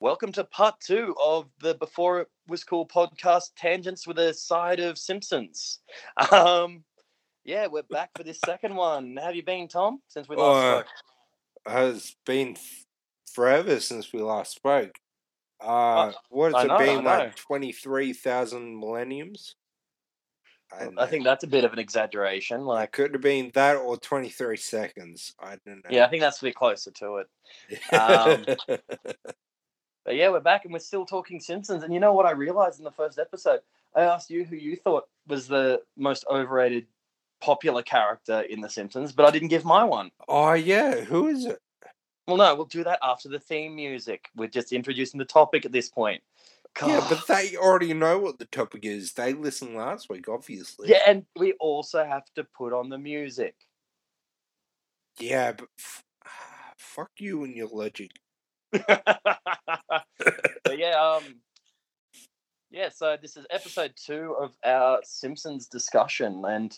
welcome to part two of the Before It Was Cool podcast, Tangents with a Side of Simpsons. Um, yeah, we're back for this second one. How have you been, Tom, since we last Uh, spoke? has been forever since we last spoke. Uh, what has know, it been like? Twenty three thousand millenniums. don't I think that's a bit of an exaggeration. Like, it could have been that or twenty three seconds. I don't know. yeah, I think that's a bit closer to it. Um, But yeah, we're back and we're still talking Simpsons. And you know what I realized in the first episode? I asked you who you thought was the most overrated popular character in The Simpsons, but I didn't give my one. oh yeah, who is it? Well, no, we'll do that after the theme music. We're just introducing the topic at this point. Yeah, but they already know what the topic is. They listened last week, obviously. yeah, and we also have to put on the music. Yeah, but f- fuck you and your logic. but yeah, um, yeah. So this is episode two of our Simpsons discussion, and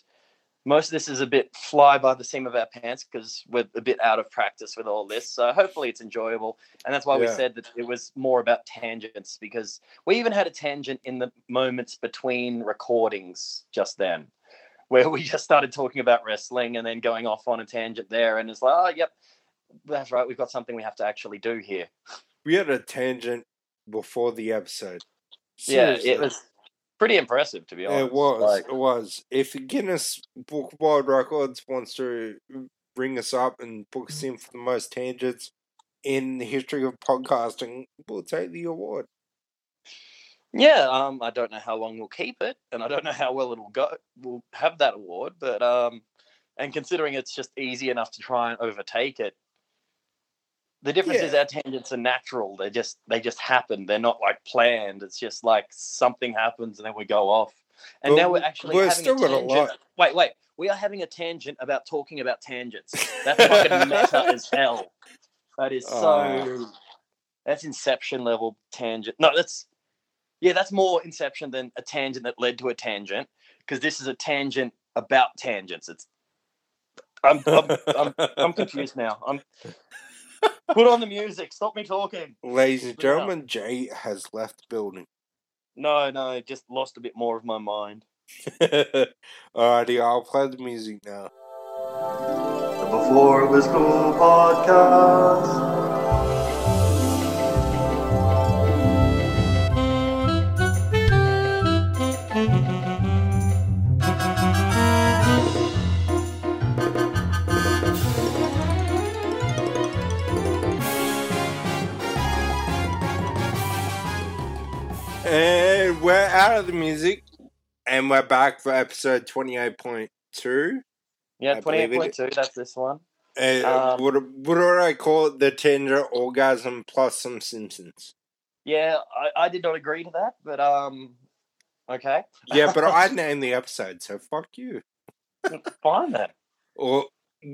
most of this is a bit fly by the seam of our pants because we're a bit out of practice with all this. So hopefully it's enjoyable, and that's why we said that it was more about tangents because we even had a tangent in the moments between recordings just then. Where we just started talking about wrestling and then going off on a tangent there, and it's like, oh, yep, that's right. We've got something we have to actually do here. We had a tangent before the episode. Yeah, it was pretty impressive to be honest. It was. Like, it was. If Guinness Book of World Records wants to ring us up and book us in for the most tangents in the history of podcasting, we'll take the award. yeah, um, I don't know how long we'll keep it, and I don't know how well it'll go. We'll have that award, but um, and considering it's just easy enough to try and overtake it, the difference is our tangents are natural. They just they just happen. They're not like planned. It's just like something happens and then we go off. And But now we're actually we're having a tangent. Wait, wait. We are having a tangent about talking about tangents. That's fucking meta as hell. That is so. Aw. That's Inception level tangent. No, that's yeah, that's more Inception than a tangent that led to a tangent. Because this is a tangent about tangents. It's. I'm I'm, I'm, I'm confused now. I'm. Put on the music. Stop me talking. Ladies and Put it gentlemen, Jay has left the building. No, no, just lost a bit more of my mind. Alrighty, I'll play the music now. The Before It Was Cool podcast. And we're out of the music, and we're back for episode 28.2. Yeah, I believe twenty-eight point two. That's this one. Uh, Um, what, what do I call it? The Tender Orgasm plus some Simpsons. Yeah, I, I did not agree to that, but um, okay, Yeah, but I named the episode, so fuck you. fine then. Or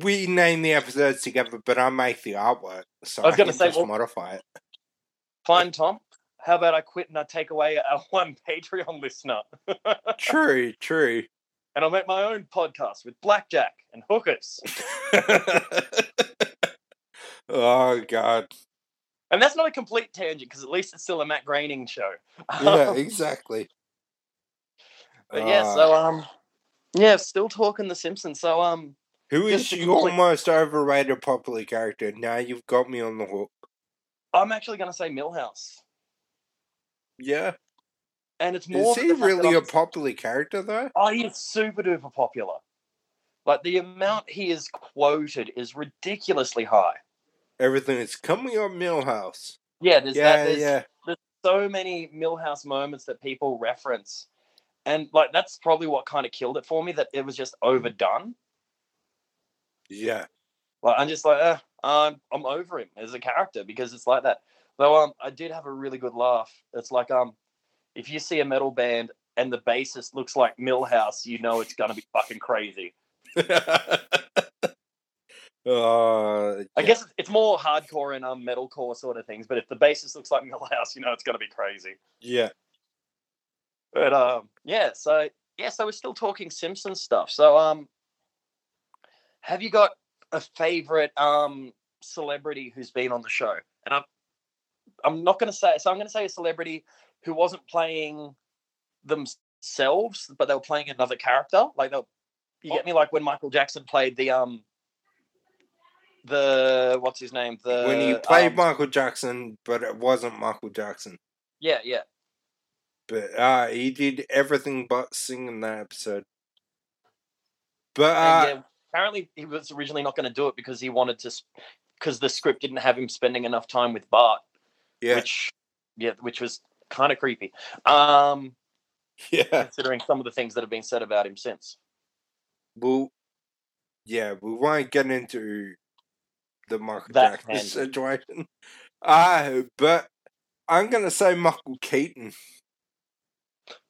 we name the episodes together, but I make the artwork, so I I, was gonna say, just well- modify it. Fine, Tom. How about I quit and I take away our one Patreon listener, True, true. and I'll make my own podcast with blackjack and hookers. oh god. And that's not a complete tangent because at least it's still a Matt Groening show. Yeah, exactly. but yeah, Uh, so um, yeah, still talking The Simpsons. So um, who is your complete- most overrated popular character? Now you've got me on the hook. I'm actually going to say Milhouse, Yeah. and it's more. Is he the fact that really a popular character though? Oh, he's super duper popular. Like the amount he is quoted is ridiculously high. Everything is coming on Milhouse. Yeah, there's Yeah, that. There's yeah. there's so many Milhouse moments that people reference, and like that's probably what kind of killed it for me. That it was just overdone. Yeah. Like I'm just like, uh, I'm I'm over him as a character because it's like that. Though um, I did have a really good laugh. It's like um, if you see a metal band and the bassist looks like Milhouse, you know it's gonna be fucking crazy. uh, I guess it's- it's more hardcore and um metalcore sort of things. But if the bassist looks like Milhouse, you know it's gonna be crazy. yeah. But um, yeah. So yeah, so we're still talking Simpsons stuff. So um, have you got a favorite um celebrity who's been on the show? And I'm I'm not going to say. So I'm going to say a celebrity who wasn't playing themselves, but they were playing another character. Like they, you get me? Like when Michael Jackson played the um, the what's his name? The when he played um, Michael Jackson, but it wasn't Michael Jackson. Yeah, yeah. But uh, he did everything but sing in that episode. But uh, yeah, apparently he was originally not going to do it because he wanted to, because the script didn't have him spending enough time with Bart, yeah, which, yeah, which was kind of creepy. Um, yeah. considering some of the things that have been said about him since. Well, yeah, we won't get into the Michael That Jackson tangent. situation. Uh, but I'm gonna say Michael Keaton.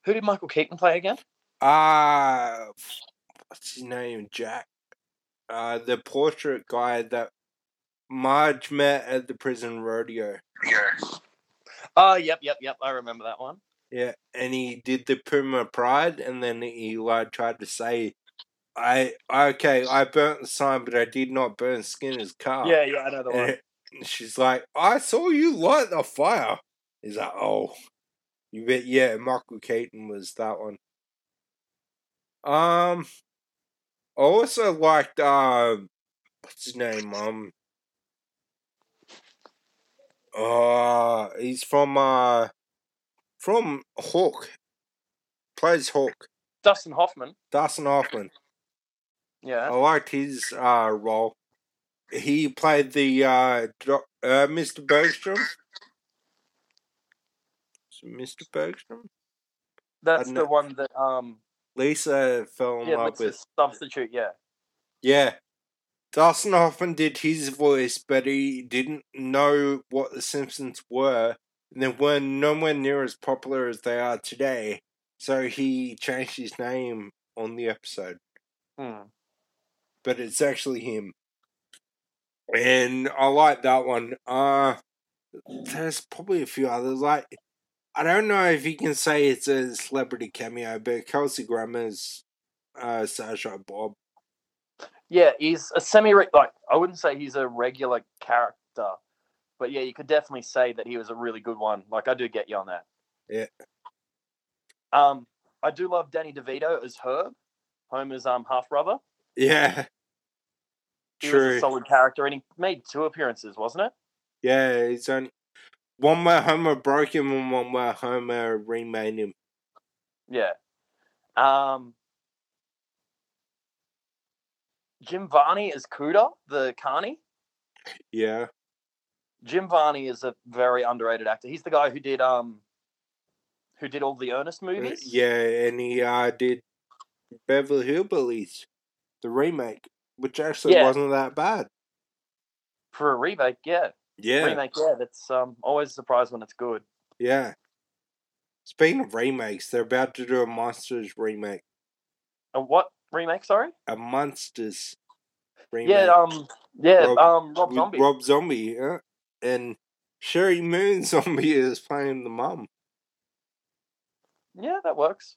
Who did Michael Keaton play again? Uh what's his name? Jack. Uh, the portrait guy that Marge met at the prison rodeo. Yes. Oh, yep, yep, yep. I remember that one. Yeah, and he did the Puma Pride, and then he like tried to say, "I okay, I burnt the sign, but I did not burn Skinner's car." Yeah, yeah, I know the one. And she's like, "I saw you light the fire." He's like, "Oh, you bet." Yeah, Michael Keaton was that one. Um, I also liked um, what's his name? Um, uh, he's from uh, from Hawk. Plays Hawk. Dustin Hoffman. Dustin Hoffman. Yeah. I liked his uh role. He played the uh, doc- uh Mr. Bergstrom. Mr. Bergstrom? That's the one that um Lisa fell in yeah, love with. substitute, yeah. Yeah. Dustin Hoffman did his voice, but he didn't know what the Simpsons were. And they were nowhere near as popular as they are today. So he changed his name on the episode. Hmm. But it's actually him. And I like that one. Uh there's probably a few others. Like I don't know if you can say it's a celebrity cameo, but Kelsey Grammer's uh Sideshow Bob. Yeah, he's a semi like I wouldn't say he's a regular character, but yeah, you could definitely say that he was a really good one. Like I do get you on that. Yeah. Um, I do love Danny DeVito as Herb, Homer's um half brother. Yeah. He was True. a solid character, and he made two appearances, wasn't it? Yeah, it's only one where Homer broke him and one where Homer remade him. Yeah. Um, Jim Varney as Cooter, the carney. Yeah. Jim Varney is a very underrated actor. He's the guy who did um, who did all the Ernest movies. Yeah, and he uh, did Beverly Hillbillies, the remake, which actually Yeah. wasn't that bad. For a remake, yeah. Yeah. Remake, yeah. That's um always a surprise when it's good. Yeah. Speaking of remakes, they're about to do a Munsters remake. And what remake? Sorry. A Munsters remake. Yeah. Um. Yeah. Rob- um. Rob Zombie. Rob Zombie, yeah. And Sheri Moon Zombie is playing the mum. Yeah, that works.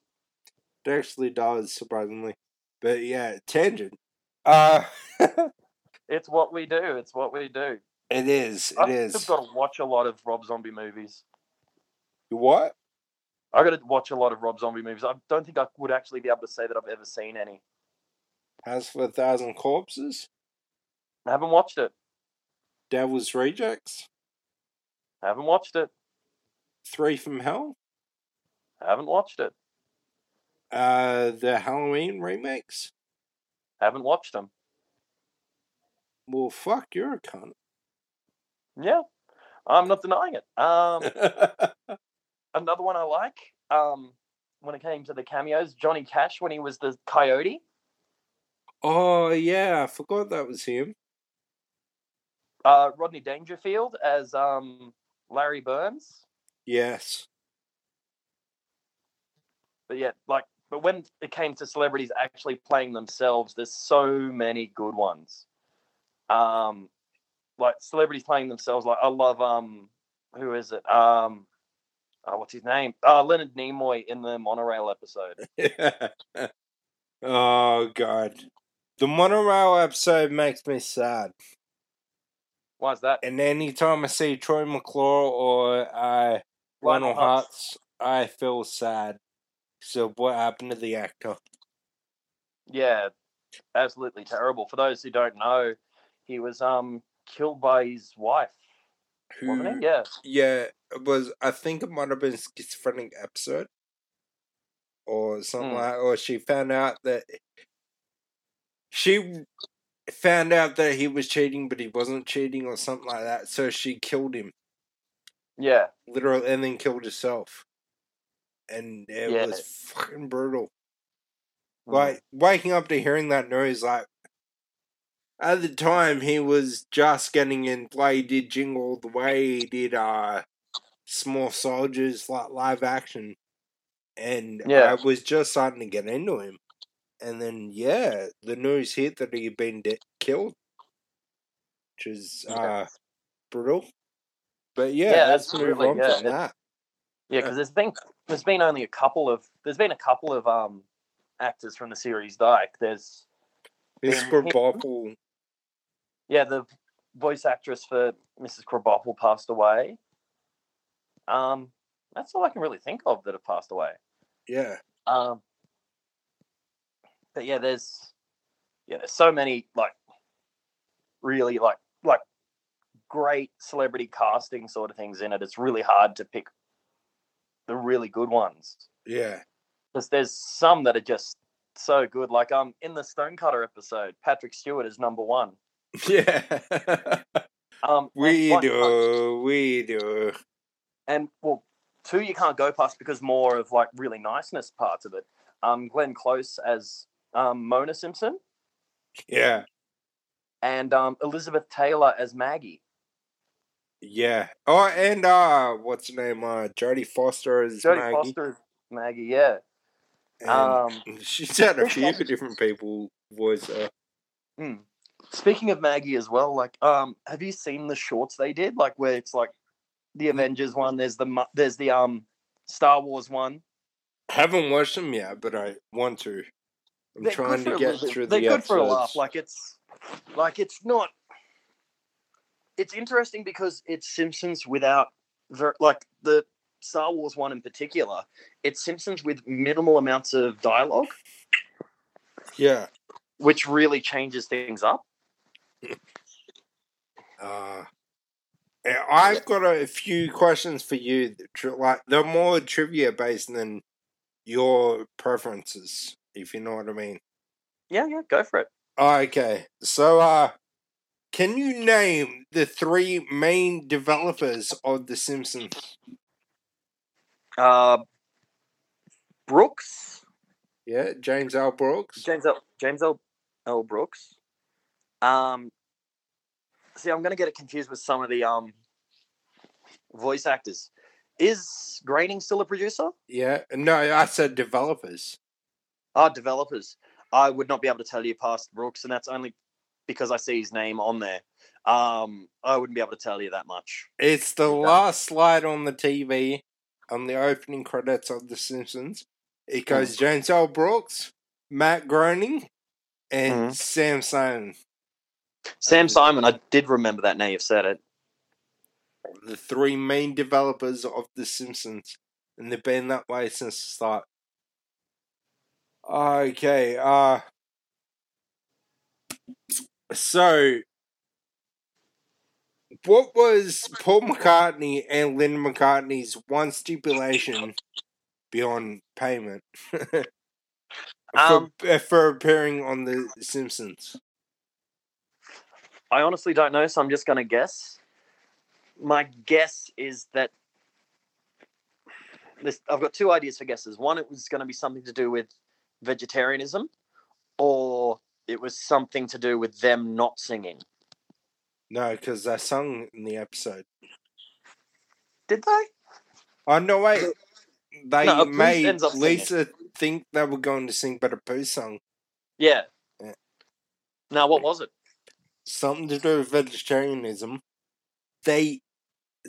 It actually does, surprisingly. But yeah, tangent. Uh It's what we do. It's what we do. it is. It I've is. got to watch a lot of Rob Zombie movies. What? I got to watch a lot of Rob Zombie movies. I don't think I would actually be able to say that I've ever seen any. House for a Thousand Corpses? I haven't watched it. Devil's Rejects? I haven't watched it. Three from Hell? I haven't watched it. Uh the Halloween remakes? I haven't watched them. Well fuck, you're a cunt. Yeah, I'm not denying it. Um, another one I like. Um, when it came to the cameos, Johnny Cash when he was the coyote. Oh yeah, I forgot that was him. Uh, Rodney Dangerfield as um Larry Burns. Yes. But yeah, like, but when it came to celebrities actually playing themselves, there's so many good ones. Um, like celebrities playing themselves. Like I love um, who is it? Um, oh, what's his name? Uh, Leonard Nimoy in the monorail episode. oh god. The monorail episode makes me sad. Why's that? And anytime I see Troy McClure or uh, Lionel Hutz. I feel sad. So what happened to the actor? Yeah, absolutely terrible. For those who don't know, he was um killed by his wife, Who? Yeah. Yeah, it was. I think it might have been a schizophrenic episode, or something Hmm. like. Or she found out that she found out that he was cheating, but he wasn't cheating, or something like that. So she killed him, Yeah. literally, and then killed herself. And it Yeah. was fucking brutal. Mm. Like waking up to hearing that noise, like at the time he was just getting in play. He did Jingle All the Way. He did uh Small Soldiers, like live action, and Yeah. I was just starting to get into him. And then yeah, the news hit that he'd been de- killed, which is Yeah. uh brutal. But yeah, Yeah, let's move on yeah, from it- that. Yeah, because there's been there's been only a couple of there's been a couple of um actors from the series Dyke. There's been- Krabappel, yeah the voice actress for Mrs. Krabappel passed away. Um, that's all I can really think of that have passed away. yeah, Um, but yeah, there's yeah, there's so many like really like like great celebrity casting sort of things in it. It's really hard to pick the really good ones yeah, because there's some that are just so good. Like um in the Stonecutter episode, Patrick Stewart is number one. yeah. Um, We do, we do. and well, two you can't go past because more of like really niceness parts of it. Um, Glenn Close as um, Mona Simpson. Yeah, and um, Elizabeth Taylor as Maggie. yeah. Oh, and uh, what's her name? Uh, Jodie Foster Jodie Maggie. Foster as Maggie, yeah. and Um, she's had a few different people voice her. hmm. Speaking of Maggie as well, like, um, have you seen the shorts they did? Like, where it's like the Avengers one. There's the there's the um Star Wars one. Haven't watched them yet, but I want to. I'm They're trying to get through They're the good episodes. for a laugh. Like it's like it's not. It's interesting because it's Simpsons without ver- like the Star Wars one in particular. It's Simpsons with minimal amounts of dialogue. yeah. which really changes things up. Uh, I've got a few questions for you. Like they're more trivia based than your preferences, if you know what I mean. Yeah, yeah, go for it. Okay, so uh, can you name the three main developers of The Simpsons? Uh, Brooks, Yeah, James L. Brooks. James L. James L. L. Brooks. Um, see, I'm gonna get it confused with some of the um voice actors. Is Groening still a producer? Yeah, no, I said developers. Ah, developers. I would not be able to tell you past Brooks, and that's only because I see his name on there. Um, I wouldn't be able to tell you that much. It's the last slide on the TV on the opening credits of The Simpsons. It goes James L. Brooks, Matt Groening, and Mhm. Sam Simon. Sam Simon, I did remember that now you've said it. The three main developers of The Simpsons. And they've been that way since the start. Okay, uh so what was Paul McCartney and Linda McCartney's one stipulation beyond payment for, Um, uh, for appearing on The Simpsons? I honestly don't know, so I'm just going to guess. My guess is that this, I've got two ideas for guesses. One, it was going to be something to do with vegetarianism, or it was something to do with them not singing. No, because they sung in the episode. Did they? Oh no, wait. They No, made ends singing. Lisa think they were going to sing, but a Pooh song. Yeah. Yeah. Now, what was it? something to do with vegetarianism. They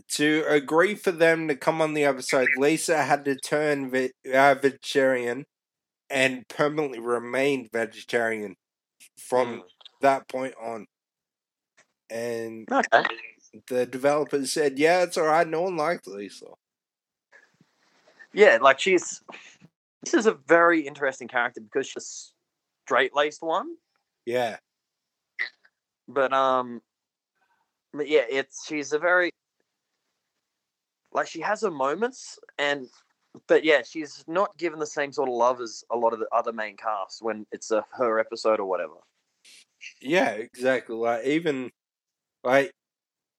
to agree for them to come on the episode. Lisa had to turn ve- uh, vegetarian and permanently remained vegetarian from Hmm. that point on. and Okay. the developers said, "Yeah, it's all right. No one liked Lisa." Yeah, like she's this is a very interesting character because she's a straight laced one. Yeah, But um but yeah, it's she's a very like she has her moments and but yeah, she's not given the same sort of love as a lot of the other main cast when it's a her episode or whatever. yeah, exactly. Like even like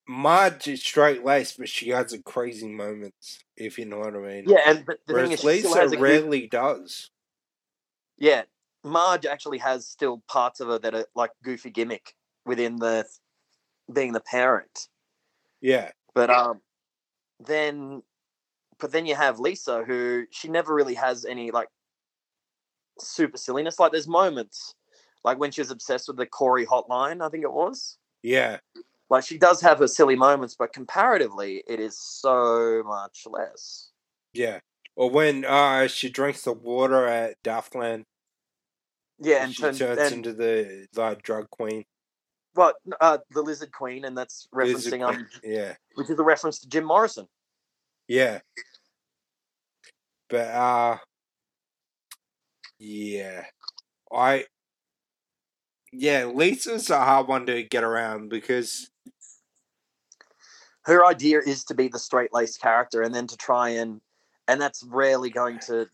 Marge is straight laced, but she has a crazy moments. If you know what I mean. Yeah, and but the thing is, Lisa a good, rarely does. yeah. Marge actually has still parts of her that are like goofy gimmick within the being the parent. Yeah, But um, then, but then you have Lisa, who she never really has any like super silliness. Like there's moments, like when she was obsessed with the Corey hotline, I think it was. yeah, Like she does have her silly moments, but comparatively, it is so much less. yeah. Or when uh she drinks the water at Duffland, Yeah, and she turn, turns and into the like drug queen. well, uh, the Lizard Queen, and that's referencing um, Yeah, which is a reference to Jim Morrison. Yeah. But uh, yeah, I. Yeah, Lisa's a hard one to get around because her idea is to be the straight laced character and then to try and and that's rarely going to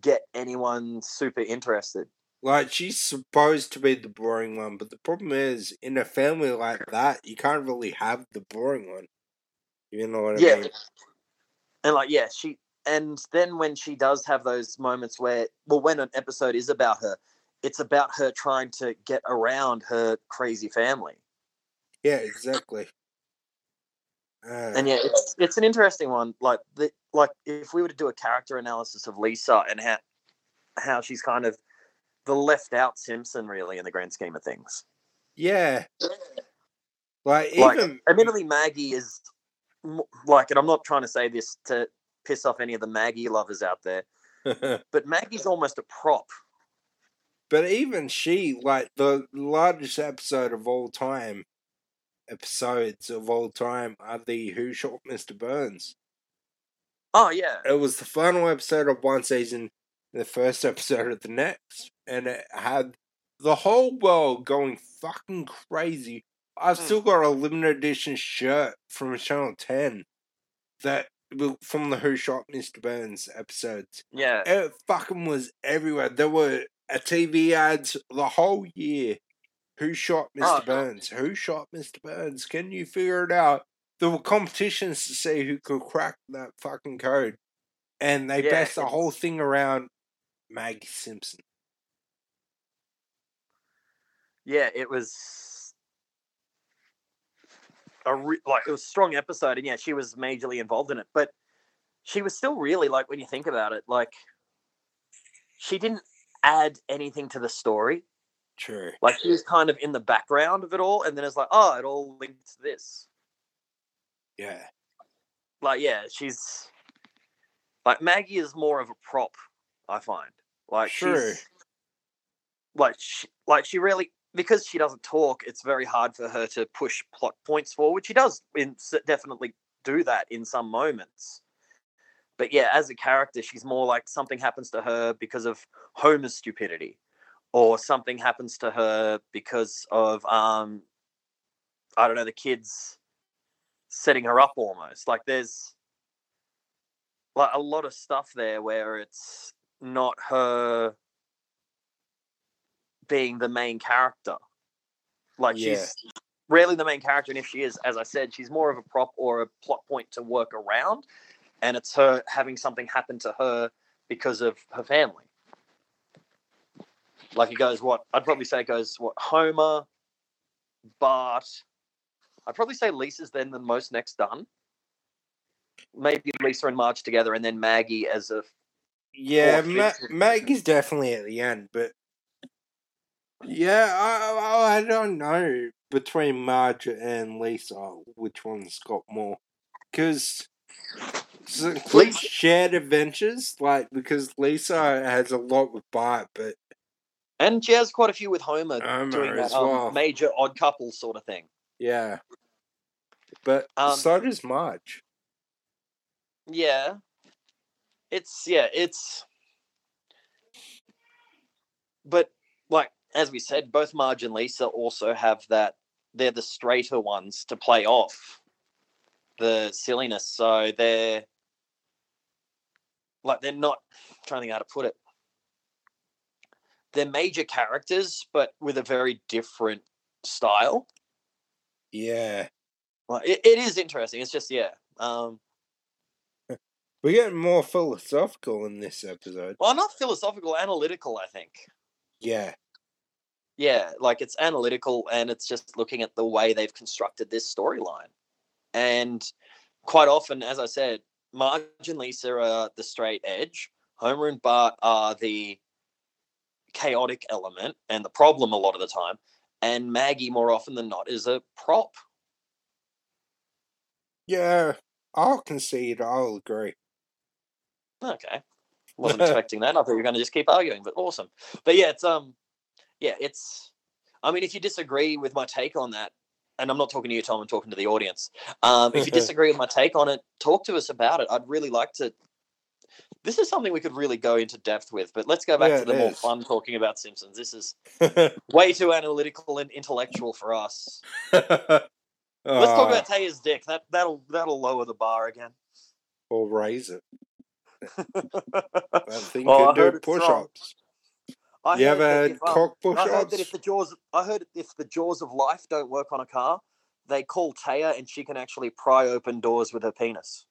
get anyone super interested. Like she's supposed to be the boring one, but the problem is in a family like that, you can't really have the boring one. You know what I Yeah. mean? And like yeah, she and then when she does have those moments where well when an episode is about her, it's about her trying to get around her crazy family. Yeah, exactly. Uh, And yeah, it's it's an interesting one. Like the like if we were to do a character analysis of Lisa and how how she's kind of the left out Simpson really in the grand scheme of things. yeah, like Like, even admittedly maggie is like and i'm not trying to say this to piss off any of the maggie lovers out there but maggie's almost a prop but even she, like the largest episode of all time, episodes of all time are the Who Shot Mr. Burns. oh yeah It was the final episode of one season, the first episode of the next, and it had the whole world going fucking crazy. I've Hmm. still got a limited edition shirt from Channel 10 that from the Who Shot Mr. Burns episodes. yeah It fucking was everywhere. There were a TV ads the whole year. Who shot Mr. Oh. Burns? Who shot Mr. Burns? Can you figure it out? There were competitions to see who could crack that fucking code. And they Yeah, based the whole thing around Maggie Simpson. yeah it was a re- like it was a strong episode and yeah she was majorly involved in it but she was still really like when you think about it like she didn't add anything to the story True. like she was kind of in the background of it all and then it's like oh it all linked to this Yeah. like yeah she's like maggie is more of a prop i find like Sure. she's like she, like she really because she doesn't talk it's very hard for her to push plot points forward. She does in, definitely do that in some moments. But yeah as a character she's more like something happens to her because of homer's stupidity or something happens to her because of um i don't know the kids setting her up almost. Like there's like a lot of stuff there where it's not her being the main character. Like Yeah. she's rarely the main character and if she is as i said she's more of a prop or a plot point to work around and it's her having something happen to her because of her family. Like it goes what i'd probably say it goes what homer bart. I'd probably say lisa's then the most next done. Maybe lisa and marge together and then maggie as a Yeah, Ma- Maggie's definitely at the end, but yeah, I, I don't know between Marge and Lisa which one's got more because Lisa- shared adventures like because Lisa has a lot with Bart, but and she has quite a few with homer Homer doing that um, well. major odd couple sort of thing Yeah. But Um, so does Marge. Yeah. It's yeah, it's but like as we said, both Marge and Lisa also have that they're the straighter ones to play off the silliness. So they're like they're not I'm trying to think how to put it. They're major characters, but with a very different style. Yeah. Well, it, it is interesting. It's just yeah. Um, We're getting more philosophical in this episode. well, not philosophical, analytical. I think. Yeah. Yeah, like it's analytical and it's just looking at the way they've constructed this storyline. And quite often, as I said, Marge and Lisa are the straight edge. Homer and Bart are the chaotic element and the problem a lot of the time. And Maggie, more often than not, is a prop. Yeah. I'll concede. I'll agree. Okay. Wasn't expecting that. I thought you were going to just keep arguing, but awesome. But yeah, it's um, yeah, it's. I mean, if you disagree with my take on that, and I'm not talking to you, Tom, I'm talking to the audience. Um, if you disagree with my take on it, talk to us about it. I'd really like to. This is something we could really go into depth with, but let's go back Yeah, to the more is. fun talking about Simpsons. This is way too analytical and intellectual for us. Let's talk Ah, about Taya's dick. That that'll that'll lower the bar again. Or raise it. That thing Oh, I can heard do push ups. I You heard ever had if, um, cock push I heard that if the jaws, I heard if the jaws of life don't work on a car, they call Taya and she can actually pry open doors with her penis.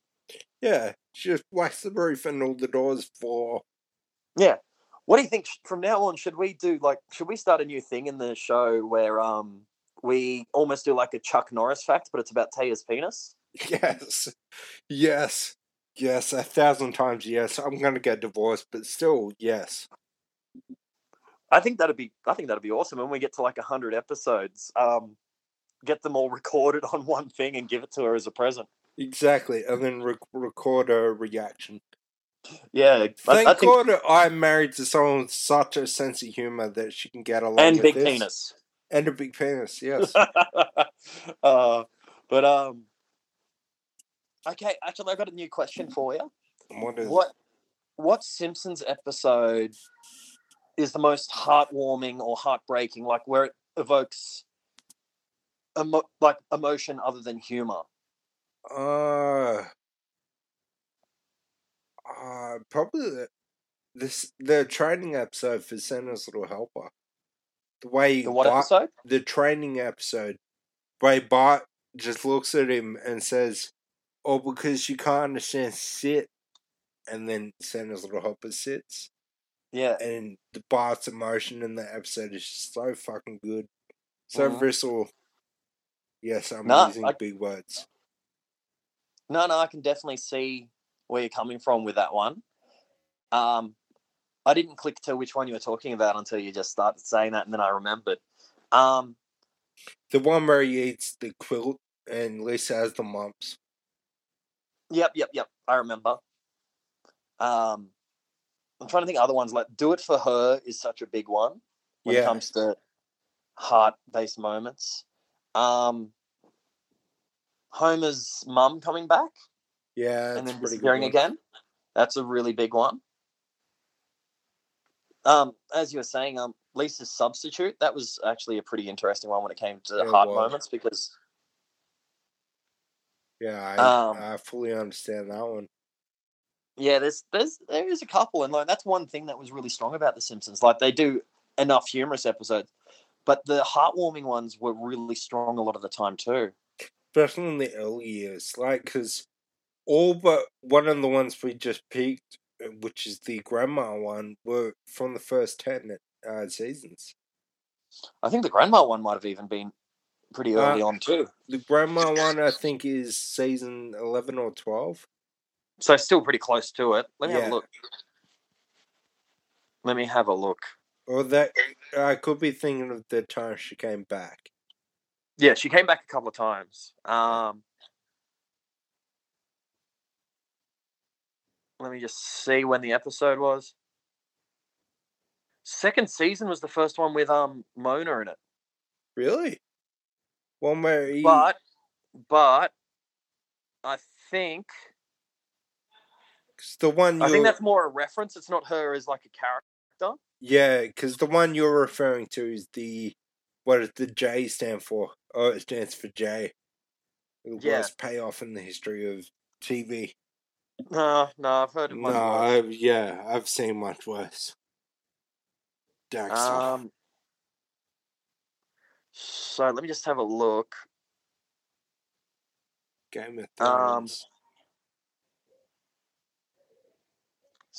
Yeah. She just wax the roof and all the doors for. Yeah. What do you think? From now on, should we do like? Should we start a new thing in the show where um we almost do like a Chuck Norris fact, but it's about Taya's penis? Yes. Yes. Yes. A thousand times yes. I'm going to get divorced, but still, yes. I think that'd be. I think that'd be awesome. When we get to like hundred episodes, um, get them all recorded on one thing and give it to her as a present. Exactly. And then rec- record a reaction. Yeah, I, Thank I think, God I'm married to someone with such a sense of humor that she can get along and big this. penis. And a big penis, yes. uh, but um, okay. Actually, I've got a new question for you. what is What what Simpsons episode is the most heartwarming or heartbreaking? Like where it evokes emo- like emotion other than humor. Uh, uh, probably the, this the training episode for Santa's Little Helper. The way The what Bart, episode? the training episode, way Bart just looks at him and says, "Oh, because you can't understand sit," and then Santa's Little Helper sits, Yeah. and the Bart's emotion in that episode is so fucking good, so Mhm. visceral. Yes, I'm using I- big words. No, no, I can definitely see where you're coming from with that one. Um, I didn't click to which one you were talking about until you just started saying that, and then I remembered. Um, The one where he eats the quilt and Lisa has the mumps. Yep, yep, yep. I remember. Um, I'm trying to think of other ones like "Do It for Her" is such a big one when it comes to heart-based moments. Um, Homer's mum coming back Yeah, and then disappearing again. That's a really big one. Um, as you were saying, um, Lisa's substitute that was actually a pretty interesting one when it came to It heart was. moments because Yeah, I, Um, I fully understand that one. Yeah, there's there's there is a couple, and like that's one thing that was really strong about The Simpsons. Like they do enough humorous episodes, but the heartwarming ones were really strong a lot of the time too. Especially in the early years. Like, because all but one of the ones we just picked, uh, which is the grandma one, were from the first 10 uh, seasons. I think the grandma one might have even been pretty early Uh, on too. The grandma one, I think, is season 11 or 12. So still pretty close to it. Let me have a look. Let me have a look. Or that, I could be thinking of the time she came back. Yeah, she came back a couple of times. Um, let me just see when the episode was. Second season was the first one with um Mona in it. Really? One where he. But, but, I think Cause the one I think that's more a reference. It's not her as like a character. yeah, because the one you're referring to is the what does the J stand for? Oh, it stands for J. The Yeah. worst payoff in the history of TV. No, no, I've heard of No, I've, yeah, I've seen much worse. Dark stuff. Um, so let me just have a look. Game of um, Thrones.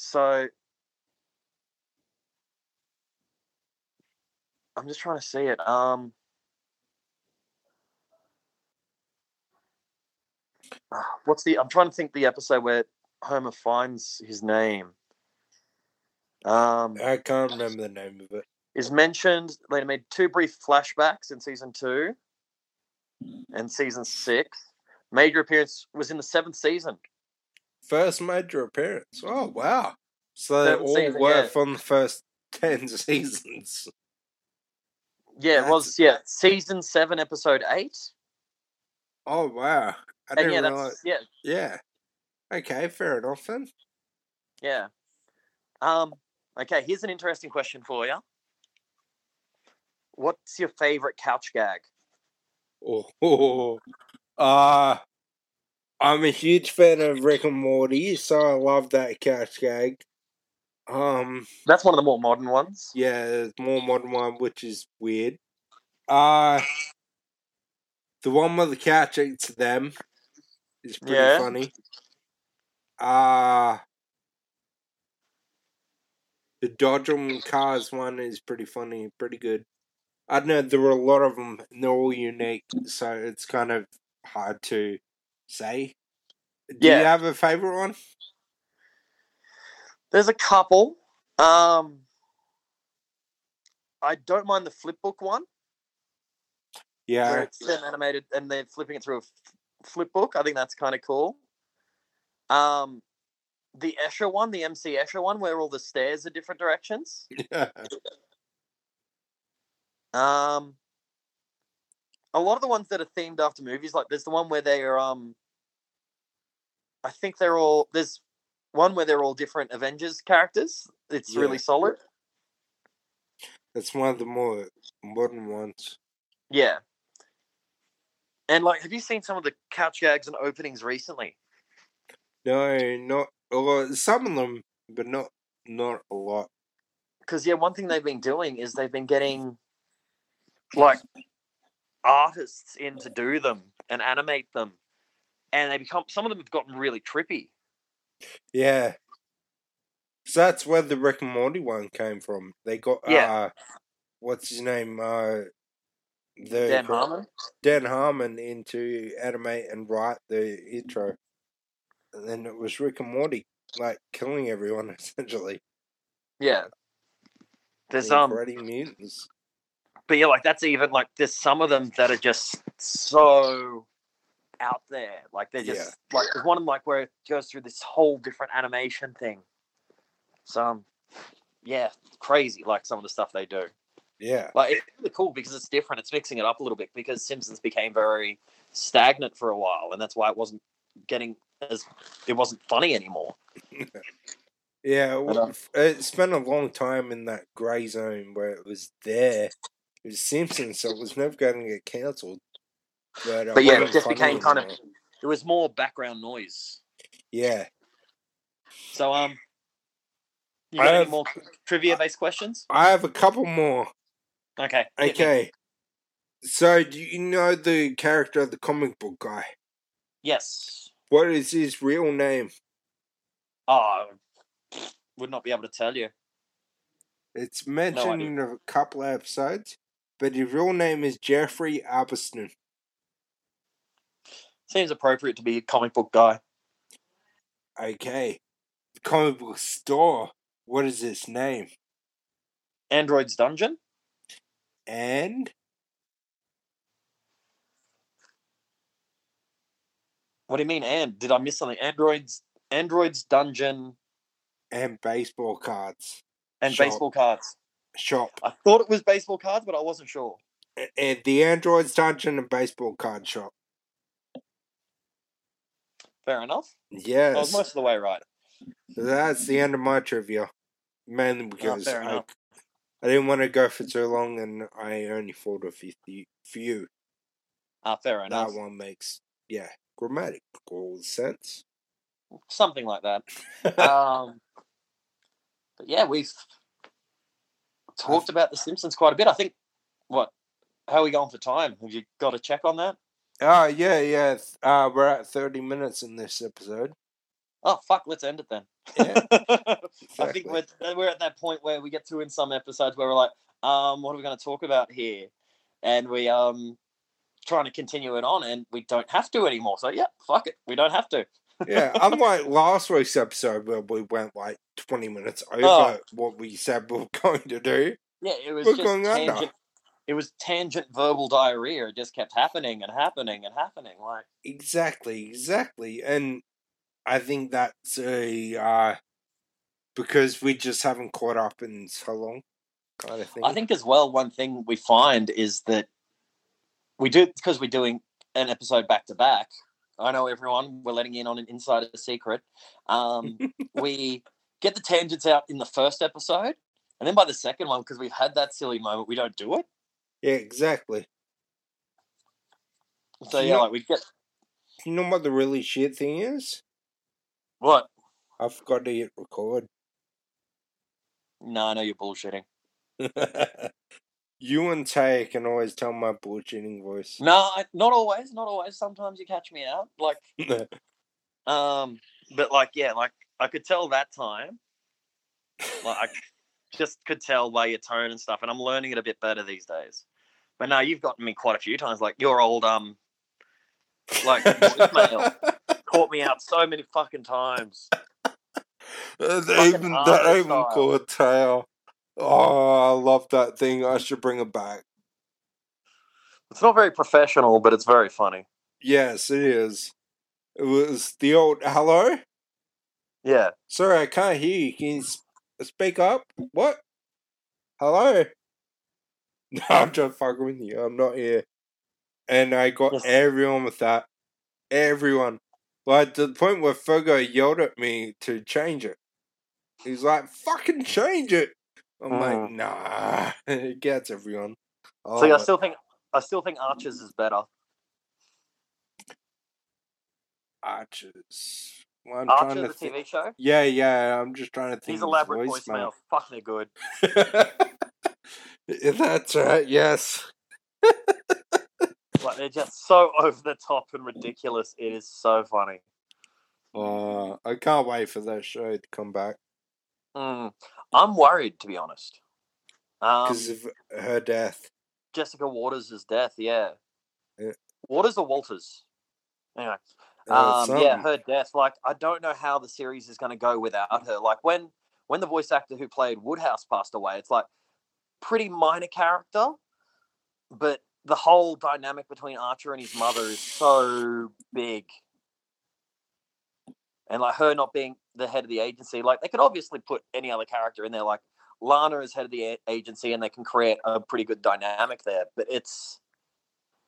So I'm just trying to see it. Um, what's the? I'm trying to think the episode where Homer finds his name. Um, I can't remember the name of it. is mentioned. They made two brief flashbacks in season two and season six. Major appearance was in the seventh season. First major appearance. Oh wow! So they all were yeah. from the first ten seasons. Yeah, it was. Yeah, season seven, episode eight. Oh wow! I didn't yeah, realize. yeah, Yeah. Okay, fair enough then. yeah. Um. Okay, here's an interesting question for you. What's your favorite couch gag? Oh, oh, uh, I'm a huge fan of Rick and Morty, so I love that couch gag. Um, That's one of the more modern ones. yeah, more modern one, which is weird. Uh, the one where the couch eats them is pretty Yeah. funny. Uh, the Dodge 'em cars one is pretty funny, pretty good. I don't know, there were a lot of them, and they're all unique, so it's kind of hard to say. Do you have a favorite one? There's a couple. Um. I don't mind the flip book one. where Yeah, it's them animated and they're flipping it through a flip book. I think that's kind of cool. Um, the Escher one, the MC Escher one, where all the stairs are different directions. Um, a lot of the ones that are themed after movies, like there's the one where they are. Um, I think they're all there's one where they're all different Avengers characters. It's Yeah. really solid. It's one of the more modern ones. Yeah. And like, have you seen some of the couch gags and openings recently? No, not a lot. Some of them, but not not a lot. because yeah, one thing they've been doing is they've been getting like artists in to do them and animate them, and they become some of them have gotten really trippy. Yeah. So that's where the Rick and Morty one came from. They got Yeah. uh what's his name? Uh the Dan Harmon. Dan Harmon in to animate and write the intro. And then it was Rick and Morty, like killing everyone essentially. Yeah. There's the um, mutants. But yeah, like that's even like there's some of them that are just so out there. Like they're just like there's one of them like where it goes through this whole different animation thing. So um, yeah, crazy. Like some of the stuff they do. Yeah. Like it's really cool because it's different. It's mixing it up a little bit because Simpsons became very stagnant for a while, and that's why it wasn't getting as it wasn't funny anymore. Yeah, But, well, um, it spent a long time in that grey zone where it was there. It was Simpsons, so it was never going to get cancelled. But, it But yeah, it wasn't just became kind of anymore. it was more background noise. Yeah. So um, you I got any more trivia based questions? I have a couple more. Okay. Okay. So, do you know the character of the comic book guy? Yes. What is his real name? Oh, would not be able to tell you. It's mentioned idea. in a couple of episodes, but his real name is Jeffrey Albertson. Seems appropriate to be a comic book guy. Okay. The comic book store. What is its name? Android's Dungeon. And What do you mean? And did I miss something? Android's Android's Dungeon and baseball cards and Shop. baseball cards. Shop. I thought it was baseball cards, but I wasn't sure. and the androids touching a baseball card shop. Fair enough. Yes. I was most of the way right. that's the end of my trivia. Mainly because fair I. I didn't want to go for too long, and I only thought of a few-. Ah, fair enough. That one makes yeah grammatical sense. Something like that. um, but yeah, we've talked about The Simpsons quite a bit. I think, what, how are we going for time? Have you got a check on that? Oh yeah, yeah. Uh, we're at thirty minutes in this episode. Oh, fuck, let's end it then. Yeah, I think we're, we're at that point where we get to in some episodes where we're like, um, what are we going to talk about here? And we um trying to continue it on, and we don't have to anymore. So yeah, fuck it, we don't have to. Yeah. Unlike last week's episode where we went like twenty minutes over Oh. what we said we were going to do. Yeah, it was just going under. tangent. It was tangent verbal diarrhea. It just kept happening and happening and happening. Like, Exactly, exactly. And I think that's a uh because we just haven't caught up in so long kind of thing. I think as well, one thing we find is that we do because we're doing an episode back to back. I know everyone. We're letting in on an insider secret. Um, we get the tangents out in the first episode, and then by the second one, because we've had that silly moment, we don't do it. Yeah, exactly. So yeah, Yeah. like we get You know what the really shit thing is? what? I forgot to hit record. No, I know you're bullshitting. you and Tay can always tell my bullshitting voice. No, I, not always. Not always. Sometimes you catch me out. Like Um, but like, yeah, like I could tell that time, like I just could tell by your tone and stuff, and I'm learning it a bit better these days. But now you've gotten me quite a few times. Like your old um, like voicemail caught me out so many fucking times. Fucking even that even caught tail. Oh, I love that thing. I should bring it back. It's not very professional, but it's very funny. Yes, it is. It was the old hello. Yeah, Sorry, I can't hear you. Can you speak up? What? Hello? No, I'm just fucking with you. I'm not here. And I got Yes. everyone with that. Everyone. Like, to the point where Fogo yelled at me to change it. He's like, fucking change it. I'm like, Mm. nah. it gets everyone. so yeah, I Oh, still think I still think Archer's is better. Archers. Well, I'm trying Archer, to the think. TV show. Yeah, yeah, I'm just trying to think These elaborate voicemail. voicemails, fucking good. That's right, yes. Like they're just so over the top and ridiculous. It is so funny. Uh, I can't wait for that show to come back Mm. I'm worried, to be honest. Um, because of her death. Jessica Waters' death, yeah. Yeah. Waters or Walters? Anyway, Uh, um, yeah, her death. Like, I don't know how the series is going to go without her. Like, when when the voice actor who played Woodhouse passed away, it's like pretty minor character, but the whole dynamic between Archer and his mother is so big. And like her not being the head of the agency, like they could obviously put any other character in there, like Lana is head of the a- agency, and they can create a pretty good dynamic there. But it's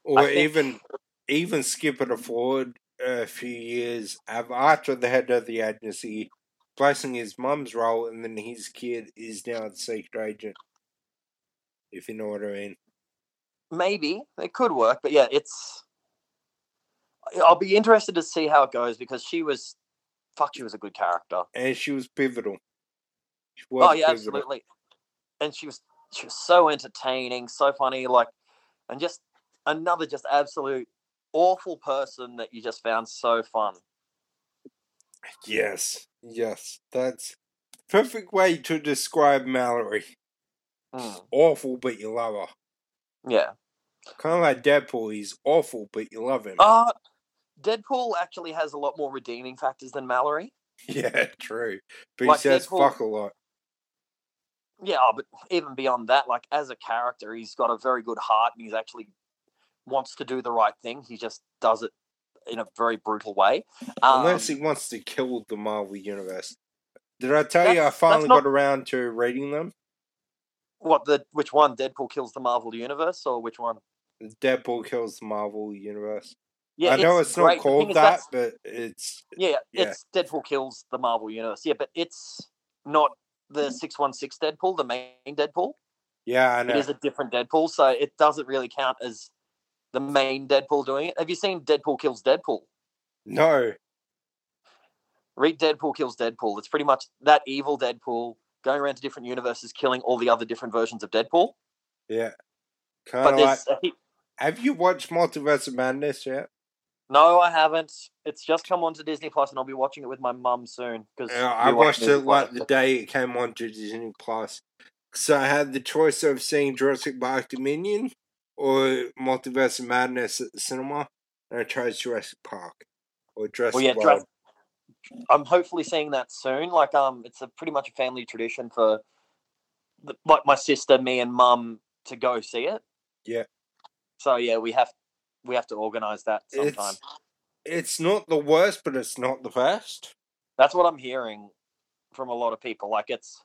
or think- even even skip it forward uh, a few years. Have Archer the head of the agency, placing his mum's role, and then his kid is now the secret agent. If you know what I mean. maybe it could work, but yeah, it's. I'll be interested to see how it goes because she was, fuck, she was a good character. And she was pivotal. She was Oh yeah, pivotal. absolutely. And she was she was so entertaining, so funny, like, and just another just absolute awful person that you just found so fun. Yes, yes, that's perfect way to describe Mallory. Mm, Awful, but you love her. yeah. Kind of like Deadpool. He's awful, but you love him. Uh Deadpool actually has a lot more redeeming factors than Mallory. Yeah, true. But Like he says Deadpool- fuck a lot. Yeah, oh, but even beyond that, like as a character, he's got a very good heart and he's actually wants to do the right thing. He just does it in a very brutal way. Um, Unless he wants to kill the Marvel Universe. Did I tell you I finally not- got around to reading them? What the which one? Deadpool kills the Marvel universe, or which one? Deadpool kills the Marvel universe. Yeah, I know it's, not great. Called that, but it's Yeah, Yeah. it's Deadpool kills the Marvel universe. Yeah, but it's not the mm. six one six Deadpool, the main Deadpool. yeah, I It know. is a different Deadpool, so it doesn't really count as the main Deadpool doing it. Have you seen Deadpool kills Deadpool? No, Read Deadpool kills Deadpool. It's pretty much that evil Deadpool going around to different universes, killing all the other different versions of Deadpool. yeah, kind of like. Have you watched Multiverse of Madness yet? No, I haven't. It's just come onto Disney Plus, and I'll be watching it with my mum soon. Because I watched it like the day it came on to Disney Plus. So I had the choice of seeing Jurassic Park Dominion or Multiverse of Madness at the cinema, and I chose Jurassic Park or Jurassic Well, yeah, World. Jurassic- I'm hopefully seeing that soon. Like, um, it's a pretty much a family tradition for, the, like, my sister, me, and mum to go see it. Yeah. So yeah, we have we have to organize that sometime. It's it's not the worst, but it's not the best. That's what I'm hearing from a lot of people. Like, it's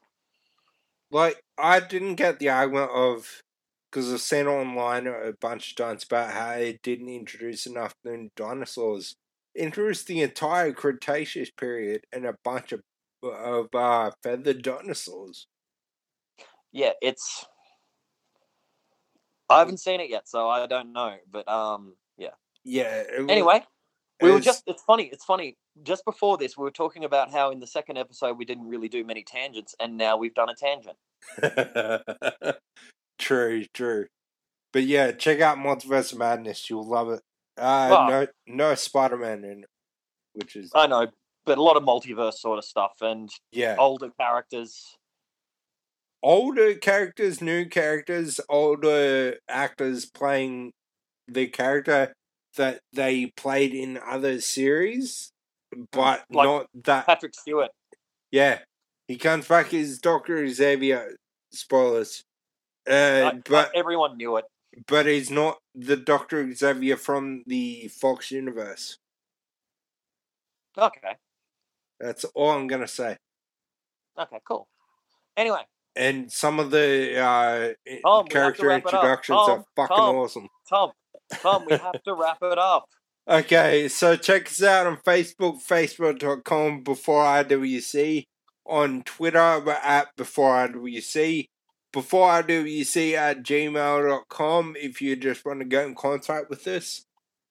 Like I didn't get the argument of because I've seen online a bunch of times about how it didn't introduce enough new dinosaurs. Introduced the entire Cretaceous period and a bunch of of uh, feathered dinosaurs. yeah, it's. I haven't seen it yet, so I don't know. But um, yeah. Yeah. it wa- Anyway, we were just. It's funny. It's funny. Just before this, we were talking about how in the second episode we didn't really do many tangents, and now we've done a tangent. true, true. But yeah, check out Multiverse Madness. You'll love it. Uh, Oh. no, no Spider Man in it, which is I know, but a lot of multiverse sort of stuff and yeah. older characters. Older characters, new characters, older actors playing the character that they played in other series, but Like not that. Patrick Stewart. Yeah, he comes back as Doctor Xavier. Spoilers, uh, Like, but everyone knew it. but he's not the Doctor Xavier from the Fox universe. Okay. That's all I'm gonna say. Okay. Cool. Anyway, And some of the uh, Tom, we have to character wrap it up. introductions are fucking Tom. awesome. Tom, Tom, we have to wrap it up. Okay, so check us out on Facebook, facebook.com before IWC. On Twitter, we're at before IWC. Before IWC at gmail.com if you just want to get in contact with us.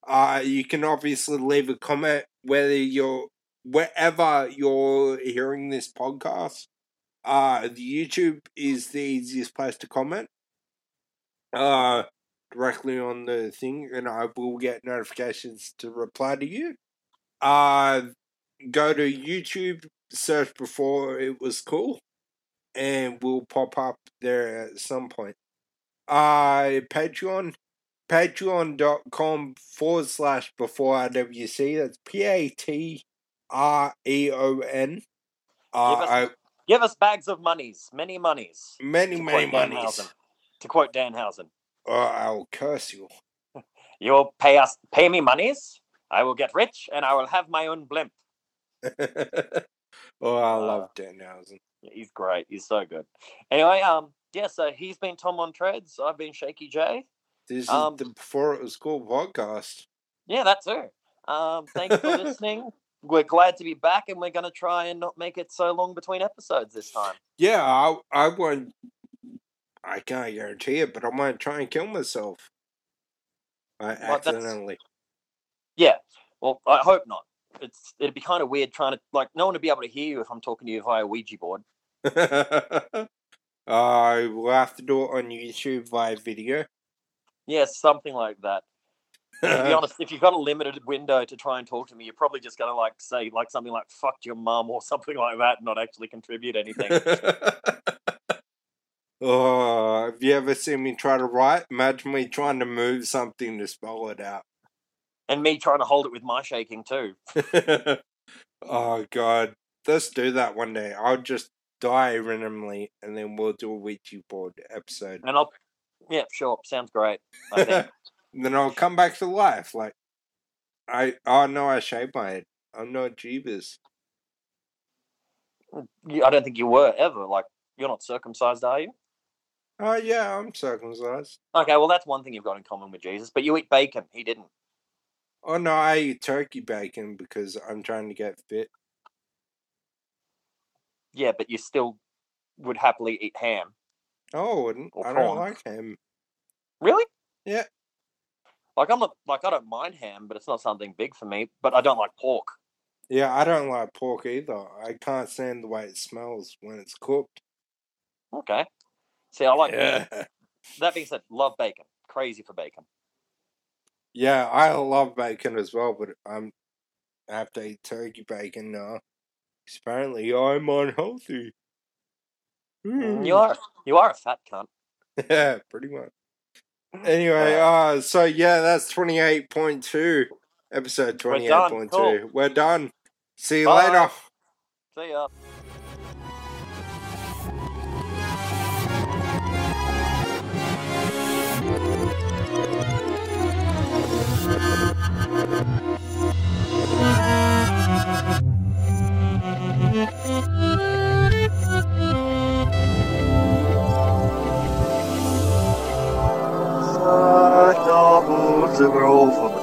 Uh, you can obviously leave a comment whether you're wherever you're hearing this podcast. Uh, the YouTube is the easiest place to comment. Uh, directly on the thing, and I will get notifications to reply to you. Uh, go to YouTube, search before it was cool, and we'll pop up there at some point. Uh, Patreon, patreon.com forward slash before IWC. That's P A T R E O N. Uh, Give us- I, Give us bags of monies, many monies. many, many monies. Danhausen. To quote Danhausen, Or I'll curse you. you'll pay us, pay me monies. I will get rich, and I will have my own blimp. oh, I Uh, love Danhausen. He's great. He's so good. Anyway, um, yeah. So he's been Tom on Treads. I've been Shakey Jay. This um, is the Before It Was Cool podcast. Yeah, that too. Um, thanks for listening. We're glad to be back, and we're going to try and not make it so long between episodes this time. Yeah, I, I won't. I can't guarantee it, but I might try and kill myself. I that's- accidentally. Yeah. Well, I hope not. It's it'd be kind of weird trying to like no one would be able to hear you if I'm talking to you via Ouija board. I will have to do it on YouTube via video. Yeah, something like that. To be honest, if you've got a limited window to try and talk to me, you're probably just going to like say like something like "fucked your mum" or something like that, and not actually contribute anything. oh, have you ever seen me try to write? Imagine me trying to move something to spell it out. and me trying to hold it with my shaking too. oh god, let's do that one day. I'll just die randomly, and then we'll do a Ouija board episode. And I'll, yeah, sure, sounds great. I think. Then I'll come back to life. Like, I oh no, I shaved my head. Oh, I'm not Jeebus. You- I don't think you were ever like you're not circumcised, are you? Oh yeah, I'm circumcised. Okay, well that's one thing you've got in common with Jesus. But you eat bacon. He didn't. Oh no, I eat turkey bacon because I'm trying to get fit. Yeah, but you still would happily eat ham. Oh, I wouldn't. I don't like ham. Really? Yeah. Like I'm not like I don't mind ham, but it's not something big for me. But I don't like pork. Yeah, I don't like pork either. I can't stand the way it smells when it's cooked. Okay. See, I like Yeah. that being said, love bacon. Crazy for bacon. Yeah, I love bacon as well, but I'm I have to eat turkey bacon now. Apparently, I'm unhealthy. Hmm. You are you are a fat cunt. Yeah, pretty much. Anyway, uh, so yeah, that's twenty eight point two, episode We're done. Cool. We're done. See you Bye. later. See ya. Double zero for the